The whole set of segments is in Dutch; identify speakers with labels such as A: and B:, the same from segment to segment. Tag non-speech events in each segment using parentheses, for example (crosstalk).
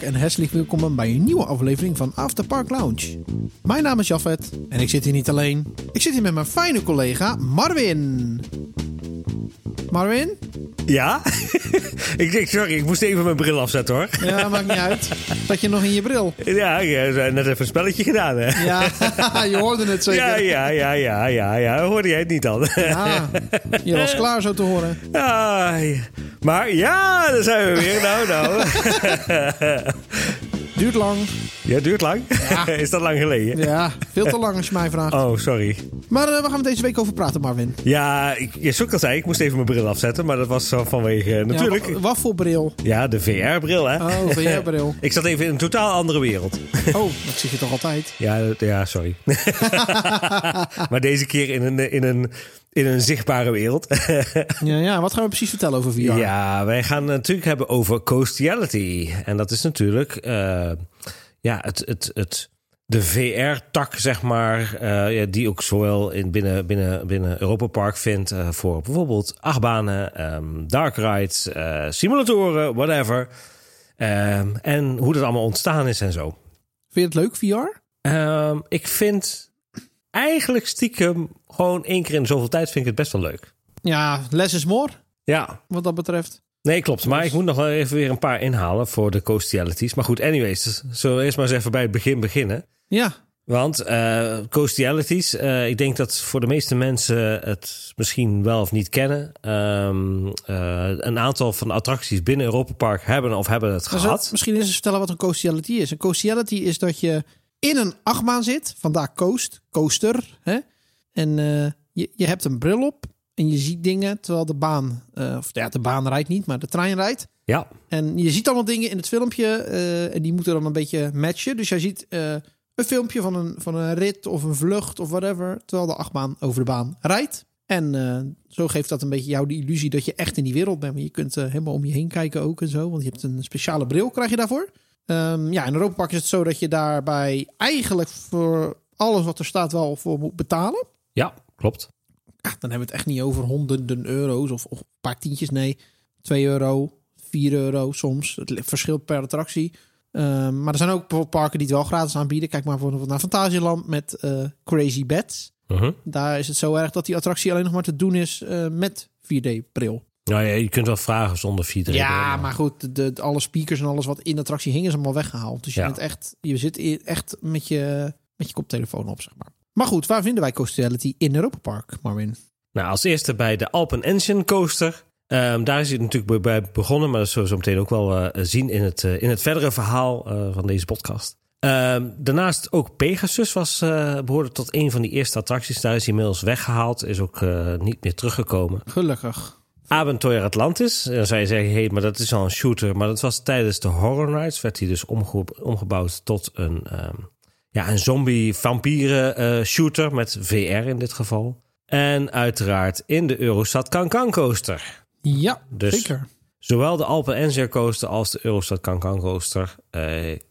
A: En hartelijk welkom bij een nieuwe aflevering van After Park Lounge. Mijn naam is Jafet en ik zit hier niet alleen. Ik zit hier met mijn fijne collega Marvin. Marvin?
B: Ja? (laughs) ik, ik, sorry, ik moest even mijn bril afzetten hoor.
A: Ja, maakt niet uit. Dat je nog in je bril.
B: Ja, ik heb net even een spelletje gedaan hè.
A: Ja, (laughs) je hoorde het zeker.
B: Ja, ja, ja, ja, ja, ja. Hoorde jij het niet dan?
A: Ja, je was (laughs) klaar zo te horen.
B: Ai. Maar ja, daar zijn we weer. Nou, nou.
A: Duurt lang.
B: Ja, duurt lang.
A: Ja. (laughs)
B: Is dat lang geleden?
A: Ja, veel te lang als je mij vraagt.
B: Oh, sorry.
A: Maar eh, waar gaan we deze week over praten, Marvin?
B: Ja, ik, ja, zoals ik al zei, ik moest even mijn bril afzetten. Maar dat was zo vanwege, natuurlijk...
A: Ja, wa- wat voor bril?
B: Ja, de VR-bril, hè?
A: Oh, VR-bril. (laughs)
B: ik zat even in een totaal andere wereld. (laughs)
A: Oh, dat zie je toch altijd?
B: Ja, ja sorry. maar deze keer in een, in een, in een zichtbare wereld.
A: Ja, ja, wat gaan we precies vertellen over VR?
B: Ja, wij gaan het natuurlijk hebben over coastiality. En dat is natuurlijk eh, ja, het, het, het, de VR-tak, zeg maar, eh, die ook zowel in binnen, binnen, binnen Europa Park vindt eh, voor bijvoorbeeld achtbanen, ehm, dark rides, eh, simulatoren, whatever. Ehm, en hoe dat allemaal ontstaan is en zo.
A: Vind je het leuk, VR?
B: Ehm, ik vind eigenlijk stiekem gewoon één keer in zoveel tijd vind ik het best wel leuk.
A: Ja, less is more,
B: Ja,
A: wat dat betreft.
B: Nee, klopt. Maar ik moet nog wel even weer een paar inhalen voor de coastialities. Maar goed, anyways. dus Zullen we eerst maar eens even bij het begin beginnen?
A: Ja,
B: Want eh coastialities, eh, ik denk dat voor de meeste mensen het misschien wel of niet kennen. Ehm, eh, een aantal van de attracties binnen Europa Park hebben of hebben het gehad.
A: misschien eens vertellen wat een coastiality is. Een coastiality is dat je in een achtbaan zit, vandaar coast, coaster. Hè? En je, je hebt een bril op en je ziet dingen terwijl de baan, eh, of ja, de baan rijdt niet, maar de trein rijdt.
B: Ja,
A: En je ziet allemaal dingen in het filmpje eh, en die moeten dan een beetje matchen. Dus jij ziet eh, een filmpje van een, van een rit of een vlucht of whatever, terwijl de achtbaan over de baan rijdt. En zo geeft dat een beetje jou de illusie dat je echt in die wereld bent. Maar je kunt helemaal om je heen kijken ook en zo, want je hebt een speciale bril, krijg je daarvoor. Ehm, ja, in Europa Park is het zo dat je daarbij eigenlijk voor alles wat er staat wel voor moet betalen.
B: ja, klopt.
A: Dan hebben we het echt niet over honderden euro's of, of een paar tientjes. Nee, 2 euro, 4 euro soms. Het verschilt per attractie. Ehm, maar er zijn ook parken die het wel gratis aanbieden. Kijk maar bijvoorbeeld naar Fantasieland met eh, Crazy Beds.
B: Mhm.
A: Daar is het zo erg dat die attractie alleen nog maar te doen is eh, met 4D-bril.
B: Nou ja, je kunt wel vragen zonder 4
A: Ja, maar goed, de, de- alle speakers en alles wat in de attractie hing is allemaal weggehaald. Dus je,
B: Ja.
A: bent echt, je zit i- echt met je, met je koptelefoon op, zeg maar. Maar goed, waar vinden wij Coastiality in Europa Park, Marvin?
B: Nou, als eerste bij de Alpen Engine Coaster. Ehm, daar is het natuurlijk bij begonnen, maar dat zullen we zo meteen ook wel eh, zien in het, eh, in het verdere verhaal eh, van deze podcast. Ehm, daarnaast ook Pegasus was, eh, behoorde tot een van die eerste attracties. Daar is hij inmiddels weggehaald, is ook niet meer teruggekomen.
A: Gelukkig.
B: Avontuur Atlantis. En dan zou je zeggen, hé, maar dat is al een shooter. Maar dat was tijdens de Horror Nights. Werd hij dus omge- omgebouwd tot een, ehm, ja, een zombie-vampieren eh, shooter. Met VR in dit geval. En uiteraard in de Eurostad Cancan Coaster.
A: Ja,
B: Dus-
A: zeker.
B: Zowel de Alpen Enzer Coaster als de Eurostad Cancan Coaster eh,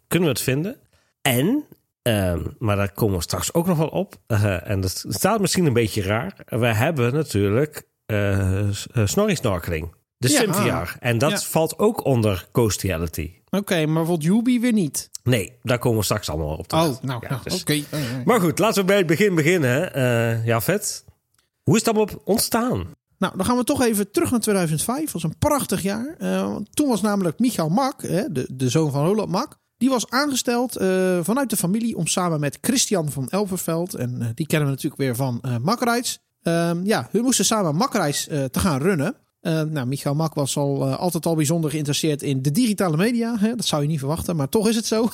B: kunnen we het vinden. En, ehm, maar daar komen we straks ook nog wel op. eh, en dat staat misschien een beetje raar. We hebben natuurlijk eh s- eh, snorri snorkeling. De
A: Ja.
B: En dat
A: Ja.
B: valt ook onder coastiality.
A: Oké, maar bijvoorbeeld Yubi weer niet.
B: Nee, daar komen we straks allemaal op terug.
A: Oh, nou,
B: Ja,
A: nou,
B: dus-
A: oké.
B: Maar goed, laten we bij het begin beginnen. eh ja, vet. Hoe is het allemaal ontstaan?
A: Nou, dan gaan we toch even terug naar 2005. Dat was een prachtig jaar. Eh, toen was namelijk Michael Mak, hè, de, de zoon van Roland Mak... die was aangesteld eh, vanuit de familie om samen met Christian van Elverveld... en die kennen we natuurlijk weer van Makreis... Ehm, ja, hun moesten samen Makreis eh, te gaan runnen. Eh, nou, Michael Mak was al, eh, altijd al bijzonder geïnteresseerd in de digitale media. Hè? Dat zou je niet verwachten, maar toch is het zo. (laughs)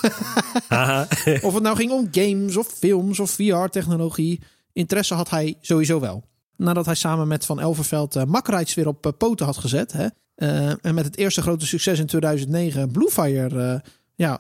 A: (laughs) Of het nou ging om games of films of VR-technologie. Interesse had hij sowieso wel. Nadat hij samen met Van Elverveld uh, Makrides weer op eh, poten had gezet. Hè, en met het eerste grote succes in 2009 Bluefire ja,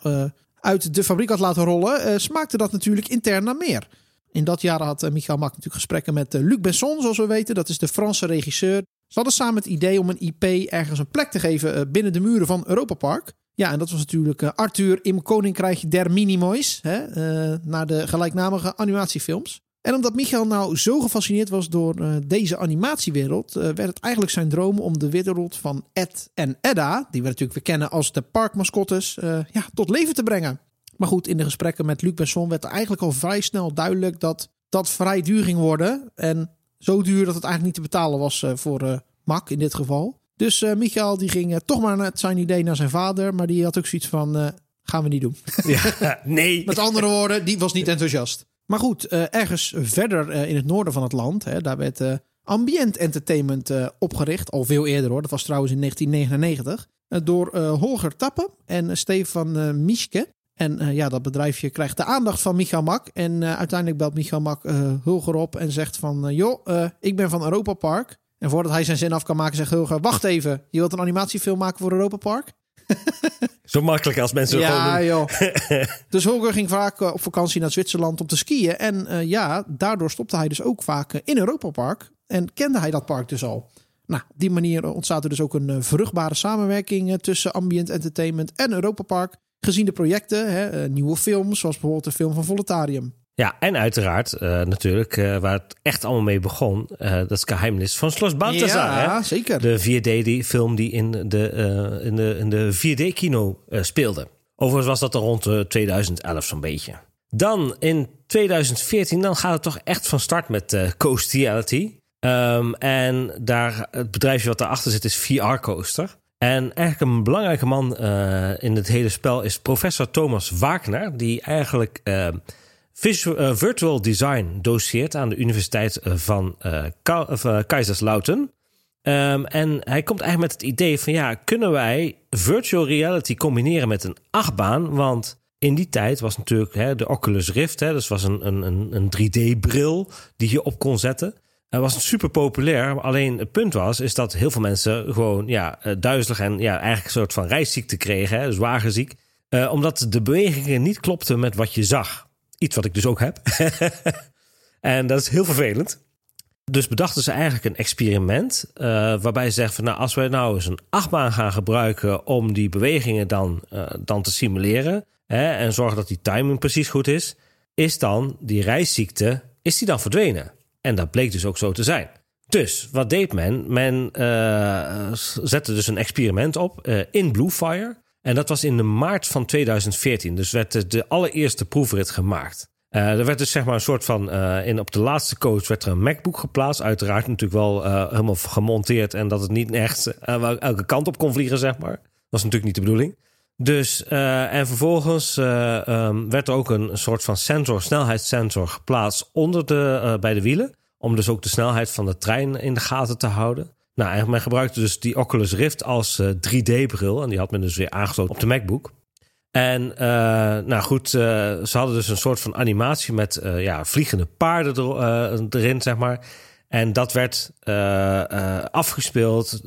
A: uit de fabriek had laten rollen. smaakte dat natuurlijk intern naar meer. In dat jaar had Michael Mak natuurlijk gesprekken met Luc Besson, zoals we weten. Dat is de Franse regisseur. Ze hadden samen het idee om een IP ergens een plek te geven eh, binnen de muren van Europa Park. Ja, en dat was natuurlijk eh, Arthur im Koninkrijkje der Minimoys, hè, eh, naar de gelijknamige animatiefilms. En omdat Michael nou zo gefascineerd was door deze animatiewereld, werd het eigenlijk zijn droom om de wereld van Ed en Edda, die we natuurlijk weer kennen als de parkmascottes, ja, tot leven te brengen. Maar goed, in de gesprekken met Luc Besson werd er eigenlijk al vrij snel duidelijk dat dat vrij duur ging worden. En zo duur dat het eigenlijk niet te betalen was voor Mac in dit geval. Dus Michael die ging toch maar met zijn idee naar zijn vader, maar die had ook zoiets van, gaan we niet doen. (laughs)
B: Ja, nee.
A: met andere woorden, die was niet enthousiast. Maar goed, uh, ergens verder uh, in het noorden van het land, hè, daar werd uh, Ambient Entertainment opgericht. Al veel eerder hoor, dat was trouwens in 1999. door Holger Tappen en Stefan Mischke. En ja, dat bedrijfje krijgt de aandacht van Michael Mak. En uiteindelijk belt Michael Mak Hulger op en zegt van... joh, ik ben van Europa Park. En voordat hij zijn zin af kan maken, zegt Hulger... wacht even, je wilt een animatiefilm maken voor Europa Park? (laughs)
B: Zo makkelijk als mensen
A: ja,
B: gewoon
A: joh. (laughs) dus Holger ging vaak op vakantie naar Zwitserland om te skiën. En ja, daardoor stopte hij dus ook vaak in Europa Park. En kende hij dat park dus al. Nou, op die manier ontstaat er dus ook een vruchtbare samenwerking tussen Ambient Entertainment en Europa Park. Gezien de projecten, hè, nieuwe films, zoals bijvoorbeeld de film van Voletarium.
B: Ja, en uiteraard uh, natuurlijk, uh, waar het echt allemaal mee begon, uh, dat is Geheimnis van Schloss Balthazar.
A: Ja,
B: hè?
A: zeker.
B: De 4D-film die in de, in de, in de 4D-kino speelde. Overigens was dat er rond 2011 zo'n beetje. Dan in 2014, dan gaat het toch echt van start met uh, Coastiality. Um, en daar, het bedrijfje wat daarachter zit is VR Coaster. En eigenlijk een belangrijke man in het hele spel is professor Thomas Wagner, die eigenlijk Visual, uh, virtual Design doseert aan de Universiteit van Kaiserslautern. Um, en hij komt eigenlijk met het idee van ja, kunnen wij virtual reality combineren met een achtbaan? Want in die tijd was natuurlijk hè, de Oculus Rift, hè, dus was een, een, een 3D-bril die je op kon zetten. Het was super populair. Alleen het punt was, is dat heel veel mensen gewoon ja, duizelig en ja, eigenlijk een soort van reisziekte kregen, hè, zwaargeziek. Uh, omdat de bewegingen niet klopten met wat je zag. Iets wat ik dus ook heb. (laughs) en dat is heel vervelend. Dus bedachten ze eigenlijk een experiment. Uh, waarbij ze zeggen van nou, als wij nou eens een achtbaan gaan gebruiken om die bewegingen dan, dan te simuleren. Hè, en zorgen dat die timing precies goed is. Is dan die reisziekte, is die dan verdwenen? En dat bleek dus ook zo te zijn. Dus wat deed men? Men uh, zette dus een experiment op in Bluefire. En dat was in de maart van 2014. Dus werd de allereerste proefrit gemaakt. Uh, er werd dus zeg maar een soort van. Uh, in, op de laatste coach werd er een MacBook geplaatst. Uiteraard natuurlijk wel uh, helemaal gemonteerd. En dat het niet echt elke kant op kon vliegen, zeg maar. Dat was natuurlijk niet de bedoeling. Dus, en vervolgens um, werd er ook een, soort van sensor, snelheidssensor geplaatst onder de, bij de wielen. Om dus ook de snelheid van de trein in de gaten te houden. Nou, en men gebruikte dus die Oculus Rift als uh, 3D-bril. En die had men dus weer aangesloten op de MacBook. En nou goed, ze hadden dus een soort van animatie met ja, vliegende paarden er, erin, zeg maar. En dat werd afgespeeld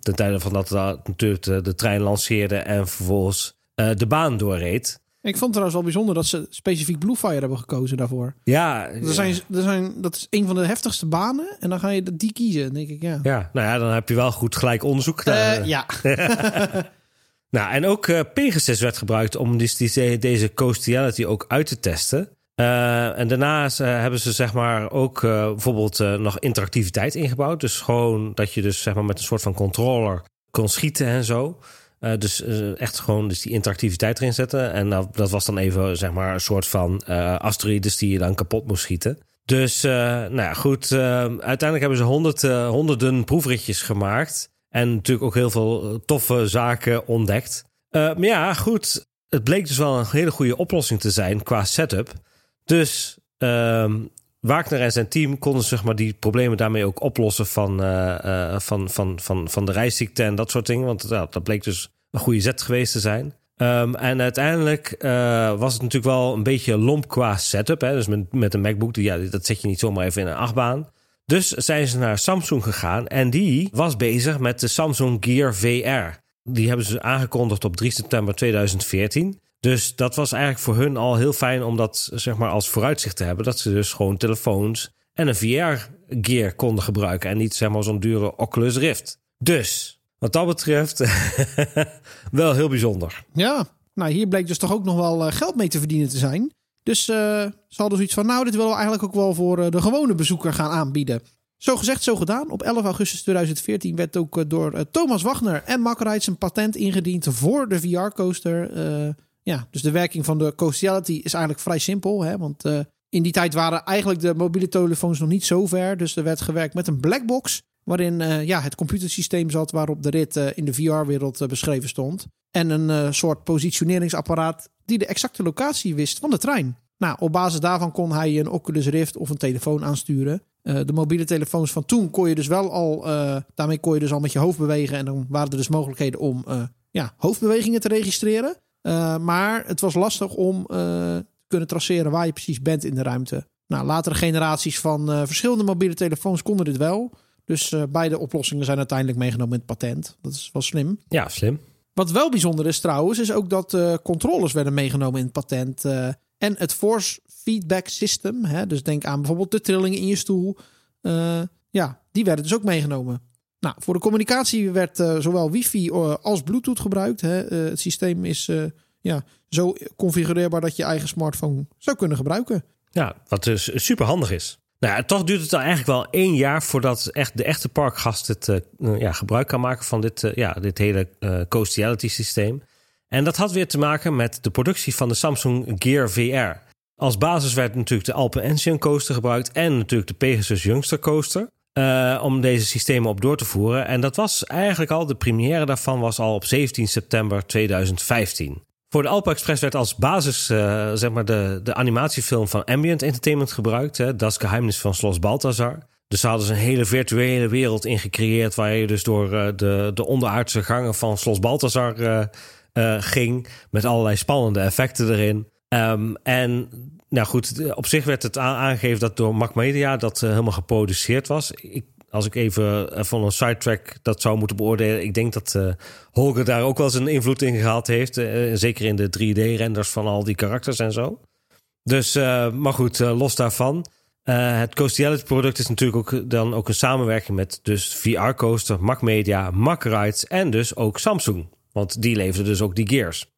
B: ten tijde van dat natuurlijk de, de, trein lanceerde en vervolgens de baan doorreed.
A: Ik vond het trouwens wel bijzonder dat ze specifiek Bluefire hebben gekozen daarvoor.
B: Ja,
A: er zijn, er zijn, dat is een van de heftigste banen. En dan ga je die kiezen, denk ik. Ja,
B: ja nou ja, dan heb je wel goed gelijk onderzoek gedaan.
A: Ja. (laughs) (laughs)
B: nou, en ook Pegasus werd gebruikt om dus die, deze Coastiality ook uit te testen. Uh, en daarnaast hebben ze zeg maar ook bijvoorbeeld nog interactiviteit ingebouwd. Dus gewoon dat je dus zeg maar met een soort van controller kon schieten en zo. Dus echt gewoon dus die interactiviteit erin zetten. En dat was dan even zeg maar een soort van asteroïdes die je dan kapot moest schieten. Dus nou ja, goed. uiteindelijk hebben ze honderd, honderden proefritjes gemaakt. En natuurlijk ook heel veel toffe zaken ontdekt. maar ja, goed. Het bleek dus wel een hele goede oplossing te zijn qua setup. Dus ehm, Wagner en zijn team konden zeg maar, die problemen daarmee ook oplossen van, uh, uh, van, van, van, van de reisziekte en dat soort dingen. Want ja, dat bleek dus een goede zet geweest te zijn. Um, en uiteindelijk uh, was het natuurlijk wel een beetje lomp qua setup. Hè? Dus met, met een MacBook, ja, dat zet je niet zomaar even in een achtbaan. Dus zijn ze naar Samsung gegaan en die was bezig met de Samsung Gear VR. Die hebben ze aangekondigd op 3 september 2014. Dus dat was eigenlijk voor hun al heel fijn om dat zeg maar als vooruitzicht te hebben. Dat ze dus gewoon telefoons en een VR-gear konden gebruiken. En niet zeg maar zo'n dure Oculus Rift. Dus, wat dat betreft, (laughs) wel heel bijzonder.
A: Ja, nou hier bleek dus toch ook nog wel geld mee te verdienen te zijn. Dus uh, ze hadden zoiets van, nou, dit willen we eigenlijk ook wel voor de gewone bezoeker gaan aanbieden. Zo gezegd, zo gedaan. Op 11 augustus 2014 werd ook eh, door Thomas Wagner en Mackrides een patent ingediend voor de VR-coaster. Ja, dus de werking van de Coastiality is eigenlijk vrij simpel. Hè? Want in die tijd waren eigenlijk de mobiele telefoons nog niet zo ver. Dus er werd gewerkt met een blackbox. Waarin ja, het computersysteem zat waarop de rit in de VR-wereld beschreven stond. En een soort positioneringsapparaat die de exacte locatie wist van de trein. Nou, op basis daarvan kon hij een Oculus Rift of een telefoon aansturen. De mobiele telefoons van toen kon je dus wel al, daarmee kon je dus al met je hoofd bewegen. En dan waren er dus mogelijkheden om ja, hoofdbewegingen te registreren. Maar het was lastig om te kunnen traceren waar je precies bent in de ruimte. Nou, latere generaties van verschillende mobiele telefoons konden dit wel. Dus beide oplossingen zijn uiteindelijk meegenomen in het patent. Dat is wel slim.
B: Ja, slim.
A: Wat wel bijzonder is trouwens, is ook dat controllers werden meegenomen in het patent. En het force feedback system, hè, dus denk aan bijvoorbeeld de trillingen in je stoel. Uh, ja, die werden dus ook meegenomen. Nou, voor de communicatie werd uh, zowel wifi uh, als bluetooth gebruikt. Hè. het systeem is ja, zo configureerbaar dat je eigen smartphone zou kunnen gebruiken.
B: Ja, wat dus super handig is. Nou ja, toch duurt het eigenlijk wel één jaar voordat echt de echte parkgast het ja, gebruik kan maken van dit, ja, dit hele Coastiality systeem. En dat had weer te maken met de productie van de Samsung Gear VR. Als basis werd natuurlijk de Alpen Ancient Coaster gebruikt en natuurlijk de Pegasus Youngster Coaster. Uh, om deze systemen op door te voeren. En dat was eigenlijk al, de première daarvan was al op 17 september 2015. Voor de Alpen Express werd als basis uh, zeg maar de, de animatiefilm van Ambient Entertainment gebruikt. Hè, dat is Geheimnis van Schloss Balthazar. Dus ze hadden ze een hele virtuele wereld ingecreëerd... waar je dus door uh, de, de onderaardse gangen van Schloss Balthazar ging. Met allerlei spannende effecten erin. Um, en nou goed, op zich werd het aangegeven dat door Mac Media dat uh, helemaal geproduceerd was. Ik, als ik even uh, van een sidetrack dat zou moeten beoordelen, ik denk dat uh, Holger daar ook wel zijn invloed in gehad heeft. zeker in de 3D-renders van al die karakters en zo. Dus, maar goed, los daarvan. het Coastiality product is natuurlijk ook dan ook een samenwerking met dus VR Coaster, Mac Media, Mac Rides en dus ook Samsung. Want die leverde dus ook die gears.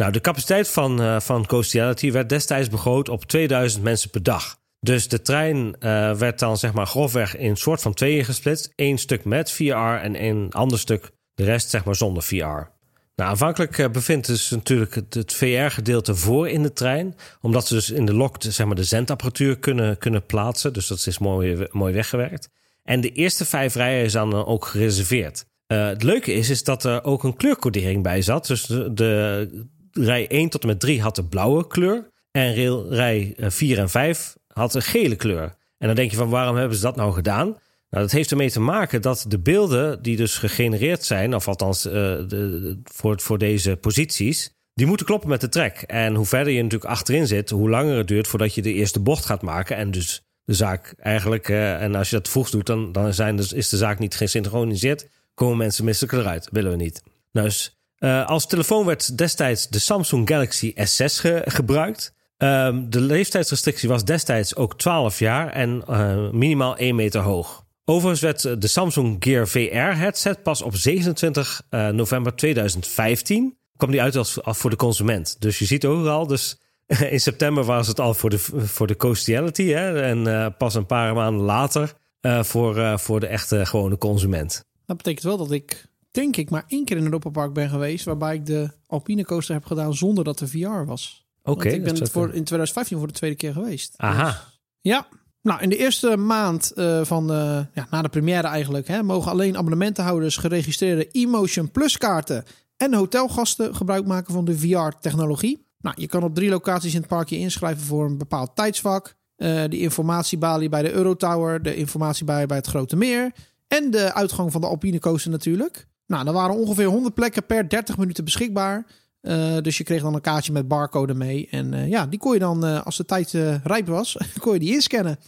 B: Nou, de capaciteit van, uh, van Coastiality werd destijds begroot op 2000 mensen per dag. Dus de trein uh, werd dan zeg maar grofweg in een soort van tweeën gesplitst. Eén stuk met VR en een ander stuk de rest zeg maar zonder VR. Nou, aanvankelijk uh, bevindt dus natuurlijk het, VR-gedeelte voor in de trein. Omdat ze dus in de lok zeg maar, de zendapparatuur kunnen, kunnen plaatsen. Dus dat is mooi, mooi weggewerkt. En de eerste vijf rijen is dan ook gereserveerd. Het leuke is, is dat er ook een kleurcodering bij zat. Dus de rij 1 tot en met 3 had de blauwe kleur. En rij 4 en 5 had een gele kleur. En dan denk je van waarom hebben ze dat nou gedaan? Nou, dat heeft ermee te maken dat de beelden die dus gegenereerd zijn, of althans de, voor, voor deze posities, die moeten kloppen met de trek. En hoe verder je natuurlijk achterin zit, hoe langer het duurt voordat je de eerste bocht gaat maken. En dus de zaak eigenlijk, uh, en als je dat vroeg doet, dan, dan zijn dus, is de zaak niet gesynchroniseerd komen mensen misselijk eruit. Willen we niet. Nou, dus uh, als telefoon werd destijds de Samsung Galaxy S6 ge gebruikt. Um, de leeftijdsrestrictie was destijds ook 12 jaar en uh, minimaal 1 meter hoog. Overigens werd de Samsung Gear VR headset pas op 27 uh, november 2015 kwam die uit als, voor de consument. Dus je ziet overal, dus (laughs) in september was het al voor de, voor de Coastiality hè, en pas een paar maanden later voor, voor de echte gewone consument.
A: Dat betekent wel dat ik, denk ik, maar één keer in Europa Park ben geweest. Waarbij ik de Alpine coaster heb gedaan zonder dat er VR was.
B: Oké. Okay,
A: ik ben het voor, in 2015 voor de tweede keer geweest.
B: Aha.
A: Dus, ja. Nou, in de eerste maand uh, van, uh, ja, na de première eigenlijk, hè, mogen alleen abonnementenhouders geregistreerde Emotion Plus kaarten en hotelgasten gebruik maken van de VR-technologie. Nou, je kan op drie locaties in het parkje inschrijven voor een bepaald tijdsvak. Uh, de informatiebalie bij de Eurotower, de informatiebalie bij het Grote Meer en de uitgang van de Alpine Coaster natuurlijk. Nou, er waren ongeveer 100 plekken per 30 minuten beschikbaar. Uh, dus je kreeg dan een kaartje met barcode mee. En uh, ja, die kon je dan, uh, als de tijd rijp was, (laughs) kon je die inscannen.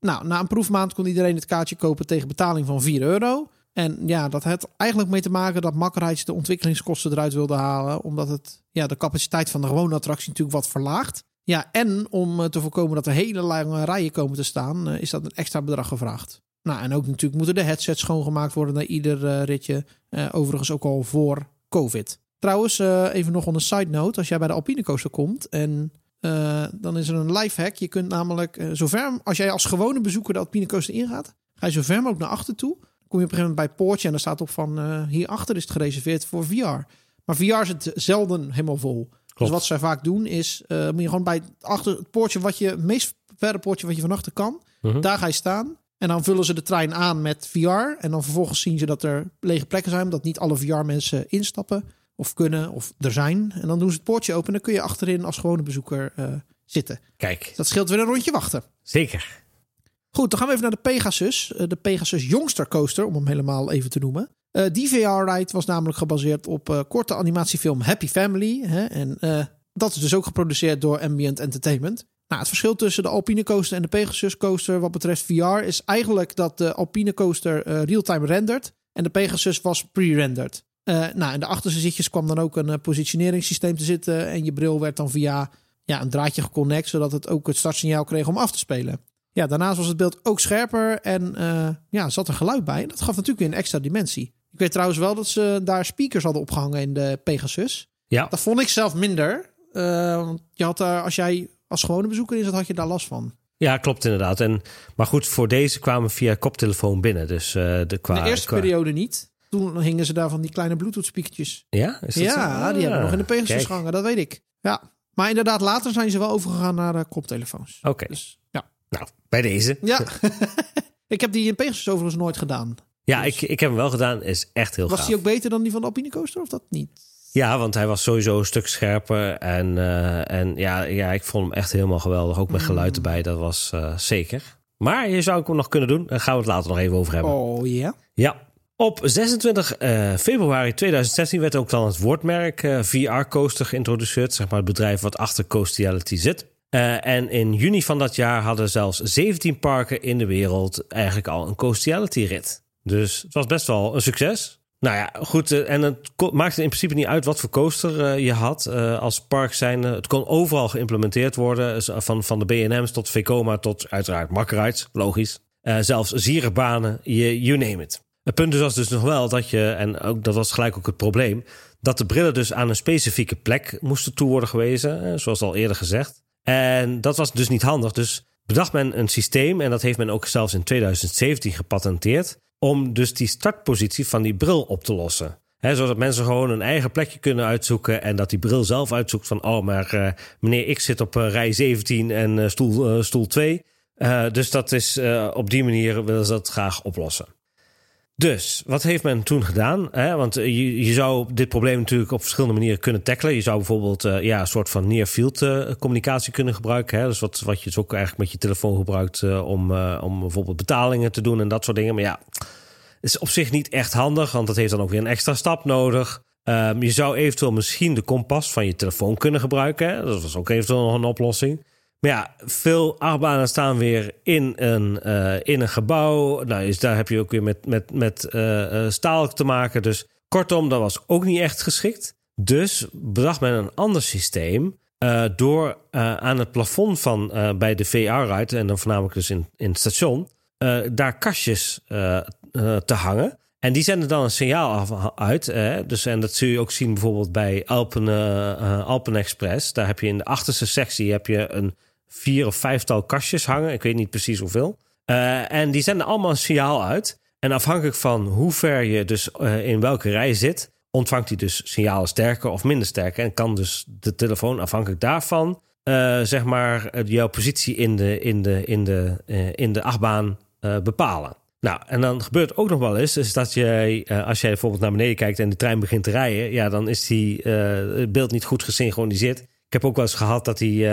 A: Nou, na een proefmaand kon iedereen het kaartje kopen tegen betaling van 4 euro. En ja, dat had eigenlijk mee te maken dat Makkerheids de ontwikkelingskosten eruit wilde halen. Omdat het ja, de capaciteit van de gewone attractie natuurlijk wat verlaagt. Ja, en om eh, te voorkomen dat er hele lange rijen komen te staan, eh, is dat een extra bedrag gevraagd. Nou, en ook natuurlijk moeten de headsets schoongemaakt worden na ieder eh, ritje. Eh, overigens ook al voor COVID. Trouwens, eh, even nog on een side note. Als jij bij de Alpine Coaster komt en dan is er een life hack. Je kunt namelijk, eh, zover, als jij als gewone bezoeker de Alpine Coaster ingaat, ga je zo ver mogelijk naar achter toe. Kom je op een gegeven moment bij het poortje en daar staat op van hierachter is het gereserveerd voor VR. Maar VR zit zelden helemaal vol. Dus wat zij vaak doen is, moet je gewoon bij het achter het poortje wat je, het meest verre poortje wat je van achter kan,
B: Mhm.
A: daar ga je staan. En dan vullen ze de trein aan met VR. En dan vervolgens zien ze dat er lege plekken zijn, dat niet alle VR-mensen instappen of kunnen of er zijn. En dan doen ze het poortje open en dan kun je achterin als gewone bezoeker eh, zitten.
B: Kijk,
A: Dat scheelt weer een rondje wachten.
B: zeker.
A: Goed, dan gaan we even naar de Pegasus. Eh, de Pegasus Youngster Coaster, om hem helemaal even te noemen. Eh, die VR-ride was namelijk gebaseerd op korte animatiefilm Happy Family. Hè? En dat is dus ook geproduceerd door Ambient Entertainment. Nou, het verschil tussen de Alpine Coaster en de Pegasus Coaster wat betreft VR is eigenlijk dat de Alpine Coaster eh, real-time rendert en de Pegasus was pre-rendered. Eh, nou, in de achterste zitjes kwam dan ook een eh, positioneringssysteem te zitten en je bril werd dan via ja, een draadje geconnect, zodat het ook het startsignaal kreeg om af te spelen. Ja, daarnaast was het beeld ook scherper en ja, zat er geluid bij. En dat gaf natuurlijk weer een extra dimensie. Ik weet trouwens wel dat ze daar speakers hadden opgehangen in de Pegasus.
B: Ja,
A: Dat vond ik zelf minder. Want je had daar, als jij als gewone bezoeker in zat, had je daar last van.
B: ja klopt inderdaad. En, maar goed, voor deze kwamen via koptelefoon binnen. Dus eh, de, qua,
A: de eerste
B: qua-
A: periode niet. Toen hingen ze daar van die kleine Bluetooth speakertjes.
B: Ja, is dat
A: Ja,
B: zo?
A: die hebben we nog in de Pegasus
B: kijk.
A: gehangen, dat weet ik. Ja, maar inderdaad, later zijn ze wel overgegaan naar de koptelefoons.
B: Oké,
A: Dus ja.
B: nou, bij deze.
A: Ja. (laughs) (laughs) ik heb die in Pegasus overigens nooit gedaan.
B: Ja, ik, ik heb hem wel gedaan. Is echt heel
A: Was
B: gaaf.
A: die ook beter dan die van de Alpine Coaster of dat niet?
B: Ja, want hij was sowieso een stuk scherper. En, eh, en ja, ja, ik vond hem echt helemaal geweldig. Ook met geluid erbij, dat was eh, zeker. Maar je zou hem nog kunnen doen. Daar gaan we het later nog even over hebben.
A: Oh ja.
B: Ja. Op 26 eh, februari 2016 werd ook dan het woordmerk VR Coaster geïntroduceerd. Zeg maar het bedrijf wat achter Coastiality zit. En in juni van dat jaar hadden zelfs 17 parken in de wereld eigenlijk al een Coastiality rit. Dus het was best wel een succes. Nou ja, goed. eh, en het maakte in principe niet uit wat voor coaster eh, je had eh, als park zijn. Het kon overal geïmplementeerd worden. Van, van de B&M's tot Vekoma tot uiteraard Makkerites, logisch. Eh, zelfs zierenbanen, you, you name it. Het punt dus was dus nog wel dat je, en ook, dat was gelijk ook het probleem, dat de brillen dus aan een specifieke plek moesten toe worden gewezen, zoals al eerder gezegd. En dat was dus niet handig. Dus bedacht men een systeem, en dat heeft men ook zelfs in 2017 gepatenteerd, om dus die startpositie van die bril op te lossen. Zodat mensen gewoon een eigen plekje kunnen uitzoeken en dat die bril zelf uitzoekt van, oh, maar eh, meneer X zit op eh, rij 17 en eh, stoel, stoel 2. Eh, dus dat is op die manier willen ze dat graag oplossen. Dus, wat heeft men toen gedaan? Hè? Want eh, je, zou dit probleem natuurlijk op verschillende manieren kunnen tackelen. Je zou bijvoorbeeld eh, ja, een soort van near-field eh, communicatie kunnen gebruiken. Hè? Dus wat, wat je dus ook eigenlijk met je telefoon gebruikt om, om bijvoorbeeld betalingen te doen en dat soort dingen. Maar ja, is op zich niet echt handig, want dat heeft dan ook weer een extra stap nodig. Ehm, je zou eventueel misschien de kompas van je telefoon kunnen gebruiken. Dat was ook eventueel nog een oplossing. Maar ja, veel achtbanen staan weer in een, eh, in een gebouw. Nou, dus daar heb je ook weer met, met, met eh, eh, staal te maken. Dus kortom, dat was ook niet echt geschikt. Dus bedacht men een ander systeem. door aan het plafond van bij de VR-ride, en dan voornamelijk dus in, in het station, daar kastjes te hangen. En die zenden dan een signaal af, uit. dus, en dat zul je ook zien bijvoorbeeld bij Alpen, eh, Alpen Express. Daar heb je in de achterste sectie heb je een vier of vijftal kastjes hangen. Ik weet niet precies hoeveel. Eh, en die zenden allemaal een signaal uit. En afhankelijk van hoe ver je dus eh, in welke rij zit, ontvangt hij dus signalen sterker of minder sterker. En kan dus de telefoon afhankelijk daarvan, eh, zeg maar, jouw positie in de, in de, in de, in de achtbaan bepalen. Nou, en dan gebeurt ook nog wel eens, is dat jij, eh, als jij bijvoorbeeld naar beneden kijkt en de trein begint te rijden, ja, dan is die, het beeld niet goed gesynchroniseerd. Ik heb ook wel eens gehad dat die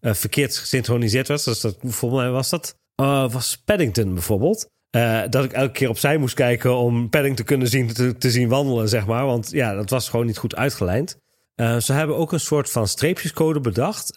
B: eh, verkeerd gesynchroniseerd was. Dus dat, volgens mij was dat, eh, was Paddington bijvoorbeeld. Eh, dat ik elke keer opzij moest kijken om Padding te kunnen zien, te, zien wandelen, zeg maar. Want ja, dat was gewoon niet goed uitgelijnd. Ze hebben ook een soort van streepjescode bedacht.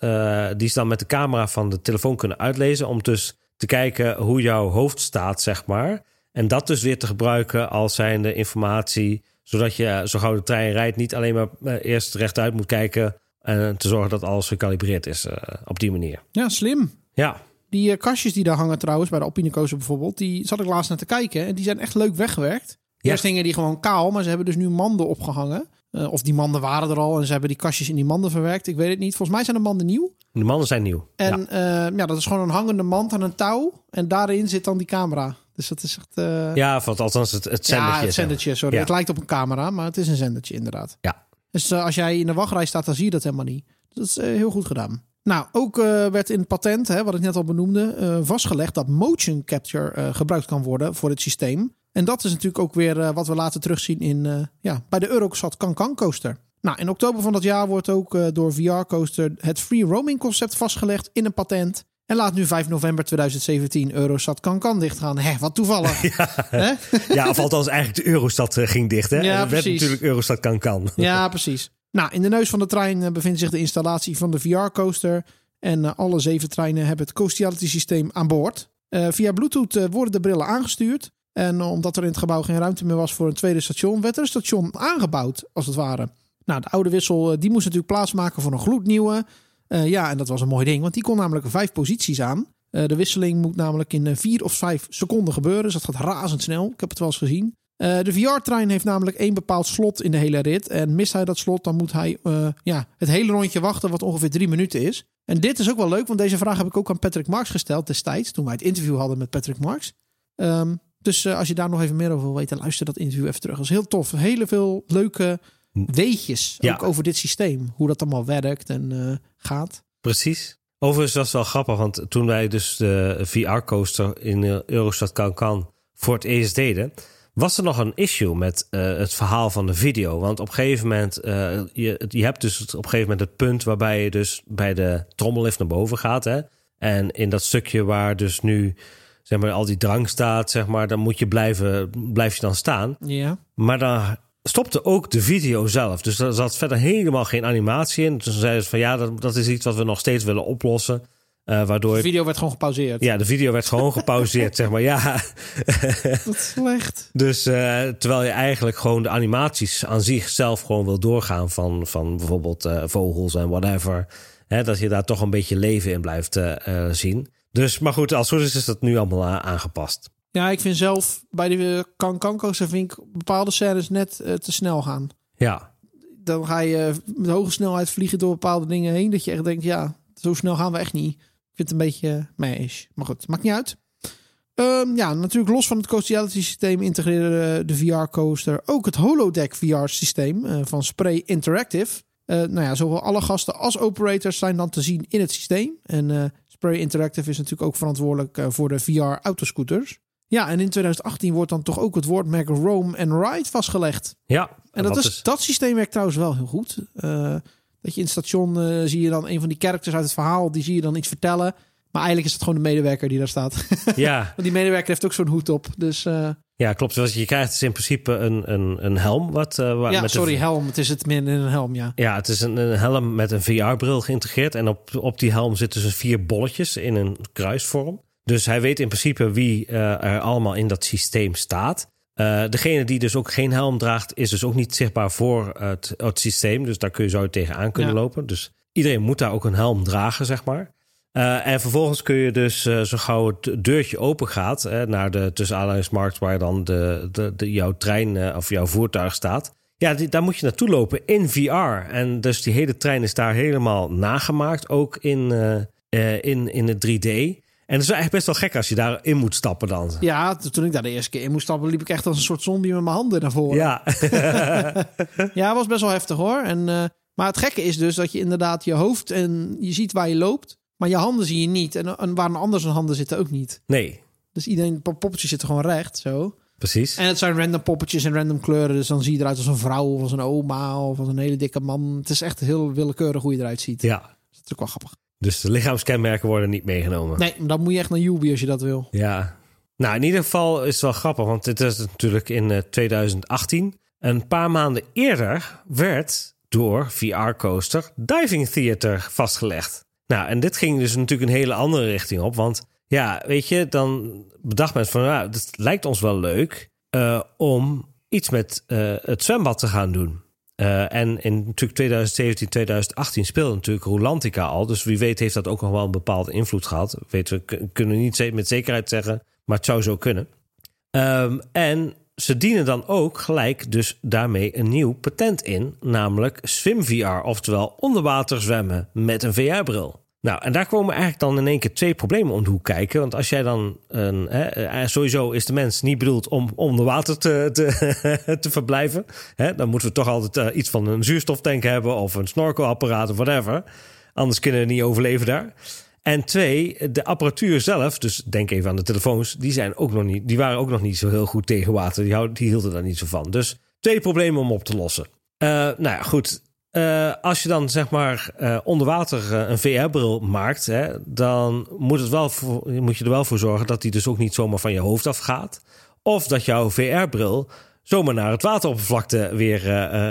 B: die ze dan met de camera van de telefoon kunnen uitlezen. Om dus te kijken hoe jouw hoofd staat, zeg maar. En dat dus weer te gebruiken als zijnde informatie. Zodat je, zo gauw de trein rijdt, niet alleen maar eerst rechtuit moet kijken. En te zorgen dat alles gecalibreerd is uh, op die manier.
A: Ja, slim.
B: Ja.
A: Die uh, kastjes die daar hangen trouwens, bij de Coaster bijvoorbeeld, die zat ik laatst naar te kijken. En die zijn echt leuk weggewerkt.
B: Ja.
A: Eerst gingen die gewoon kaal, maar ze hebben dus nu manden opgehangen. Uh, of die manden waren er al en ze hebben die kastjes in die manden verwerkt. Ik weet het niet. Volgens mij zijn de manden nieuw.
B: De manden zijn nieuw.
A: En ja. ja, dat is gewoon een hangende mand aan een touw. En daarin zit dan die camera. Dus dat is echt... Uh...
B: Ja, althans het, het zendertje.
A: Ja, het zendertje, sorry. Ja. Het lijkt op een camera, maar het is een zendertje inderdaad.
B: Ja.
A: Dus uh, als jij in de wachtrij staat, dan zie je dat helemaal niet. Dat is uh, heel goed gedaan. Nou, ook werd in het patent, hè, wat ik net al benoemde, vastgelegd dat motion capture gebruikt kan worden voor het systeem. En dat is natuurlijk ook weer wat we later terugzien in, ja, bij de Eurosat Cancan coaster. Nou, in oktober van dat jaar wordt ook door VR Coaster het free roaming concept vastgelegd in een patent. En laat nu 5 november 2017 Eurosat Cancan dichtgaan. Hé, wat toevallig. (laughs)
B: Ja, (laughs) ja of althans eigenlijk de Eurostad ging dicht. Hè?
A: Ja,
B: en werd natuurlijk Eurostad Cancan.
A: Ja, precies. Nou, in de neus van de trein bevindt zich de installatie van de VR-coaster. En alle zeven treinen hebben het Coastiality systeem aan boord. Uh, via Bluetooth worden de brillen aangestuurd. En omdat er in het gebouw geen ruimte meer was voor een tweede station, werd er een station aangebouwd, als het ware. Nou, de oude wissel die moest natuurlijk plaatsmaken voor een gloednieuwe. Uh, ja, en dat was een mooi ding, want die kon namelijk vijf posities aan. Uh, de wisseling moet namelijk in vier of vijf seconden gebeuren. Dus dat gaat razendsnel. Ik heb het wel eens gezien. De VR-trein heeft namelijk één bepaald slot in de hele rit. En mist hij dat slot, dan moet hij ja, het hele rondje wachten, wat ongeveer drie minuten is. En dit is ook wel leuk, want deze vraag heb ik ook aan Patrick Marks gesteld destijds, toen wij het interview hadden met Patrick Marks. Um, dus als je daar nog even meer over wil weten, luister dat interview even terug. Dat is heel tof. Hele veel leuke weetjes
B: Ja.
A: ook over dit systeem. Hoe dat allemaal werkt en uh, gaat.
B: Precies. Overigens was het wel grappig, want toen wij dus de VR-coaster in Eurostad Cancan voor het eerst deden, was er nog een issue met uh, het verhaal van de video. Want op een gegeven moment, uh, je, je hebt dus op een gegeven moment het punt waarbij je dus bij de trommellift naar boven gaat. Hè? En in dat stukje waar dus nu zeg maar, al die drang staat, zeg maar, dan moet je blijven, blijf je dan staan.
A: Ja.
B: Maar dan stopte ook de video zelf. Dus er zat verder helemaal geen animatie in. Dus zeiden ze van ja, dat, dat is iets wat we nog steeds willen oplossen. Uh, waardoor
A: de video werd gewoon gepauzeerd.
B: Ja, de video werd gewoon gepauzeerd, (laughs) zeg maar. Ja. (laughs)
A: Dat is slecht.
B: Dus uh, terwijl je eigenlijk gewoon de animaties aan zichzelf gewoon wil doorgaan van, van bijvoorbeeld uh, vogels en whatever. Hè, dat je daar toch een beetje leven in blijft zien. Dus, maar goed, als goed is, is dat nu allemaal aangepast.
A: Ja, ik vind zelf bij de Kankankos vind ik bepaalde scènes net uh, te snel gaan.
B: Ja.
A: Dan ga je met hoge snelheid vliegen door bepaalde dingen heen. Dat je echt denkt, ja, zo snel gaan we echt niet. Ik vind het een beetje meisje. Maar goed, maakt niet uit. Um, ja, natuurlijk los van het Coastiality systeem integreerde de VR-coaster ook het holodeck VR-systeem uh, van Spray Interactive. Uh, nou ja, zowel alle gasten als operators zijn dan te zien in het systeem. En Spray Interactive is natuurlijk ook verantwoordelijk voor de VR-autoscooters. Ja, en in 2018 wordt dan toch ook het woordmerk Roam and Ride vastgelegd.
B: Ja.
A: En dat, is, is, dat systeem werkt trouwens wel heel goed. Uh, dat je in het station uh, zie je dan een van die characters uit het verhaal, die zie je dan iets vertellen. Maar eigenlijk is het gewoon de medewerker die daar staat. (laughs)
B: Ja.
A: Want die medewerker heeft ook zo'n hoed op. Dus, uh,
B: ja, klopt. Dus je krijgt dus in principe een, een, een helm. Wat, waar,
A: ja,
B: met
A: sorry,
B: een,
A: helm. Het is het min in een helm, ja.
B: Ja, het is een, een helm met een VR-bril geïntegreerd. En op, op die helm zitten dus vier bolletjes in een kruisvorm. Dus hij weet in principe wie uh, er allemaal in dat systeem staat. Uh, degene die dus ook geen helm draagt, is dus ook niet zichtbaar voor het, het systeem. Dus daar kun je zo tegenaan kunnen
A: Ja.
B: lopen. Dus iedereen moet daar ook een helm dragen, zeg maar. Uh, en vervolgens kun je dus, uh, zo gauw het deurtje open gaat, uh, naar de tussen aanhalingsmarkt waar dan de, de, de, jouw trein of jouw voertuig staat. Ja, die, daar moet je naartoe lopen in VR. En dus die hele trein is daar helemaal nagemaakt, ook in, in, in het 3D. En het is eigenlijk best wel gek als je daarin moet stappen dan.
A: Ja, toen ik daar de eerste keer in moest stappen, liep ik echt als een soort zombie met mijn handen naar voren.
B: Ja, (laughs)
A: Ja, was best wel heftig hoor. En, uh, maar het gekke is dus dat je inderdaad je hoofd en je ziet waar je loopt, maar je handen zie je niet. En, en waar een ander zijn handen zitten ook niet.
B: nee,
A: Dus iedereen, poppetjes zitten gewoon recht, zo.
B: precies.
A: En het zijn random poppetjes en random kleuren. Dus dan zie je eruit als een vrouw of als een oma of als een hele dikke man. Het is echt heel willekeurig hoe je eruit ziet.
B: Ja,
A: Dat is ook wel grappig.
B: Dus de lichaamskenmerken worden niet meegenomen.
A: Nee, dan moet je echt naar Yubi als je dat wil.
B: Ja. Nou, in ieder geval is het wel grappig, want dit is natuurlijk in eh, 2018. Een paar maanden eerder werd door VR Coaster Diving Theater vastgelegd. Nou, en dit ging dus natuurlijk een hele andere richting op. Want ja, weet je, dan bedacht men van, nou, het lijkt ons wel leuk eh, om iets met eh, het zwembad te gaan doen. Uh, en in natuurlijk 2017, 2018 speelde natuurlijk Rolantica al. Dus wie weet heeft dat ook nog wel een bepaalde invloed gehad. Weten we kunnen niet met zekerheid zeggen, maar het zou zo kunnen. Um, en ze dienen dan ook gelijk dus daarmee een nieuw patent in, namelijk SwimVR, oftewel onderwater zwemmen met een VR-bril. Nou, en daar komen eigenlijk dan in één keer twee problemen om de hoek kijken. Want als jij dan een. Hè, eh, sowieso is de mens niet bedoeld om onder water te, te, (laughs) te verblijven. Hè, dan moeten we toch altijd uh, iets van een zuurstoftank hebben of een snorkelapparaat of whatever. Anders kunnen we niet overleven daar. En twee, de apparatuur zelf, dus denk even aan de telefoons, die, zijn ook nog niet, die waren ook nog niet zo heel goed tegen water. Die, die hielden daar niet zo van. Dus twee problemen om op te lossen. Uh, nou ja, goed. Uh, als je dan zeg maar uh, onder water een VR-bril maakt, hè, dan moet, het wel voor, moet je er wel voor zorgen dat die dus ook niet zomaar van je hoofd afgaat. Of dat jouw VR-bril zomaar naar het wateroppervlakte weer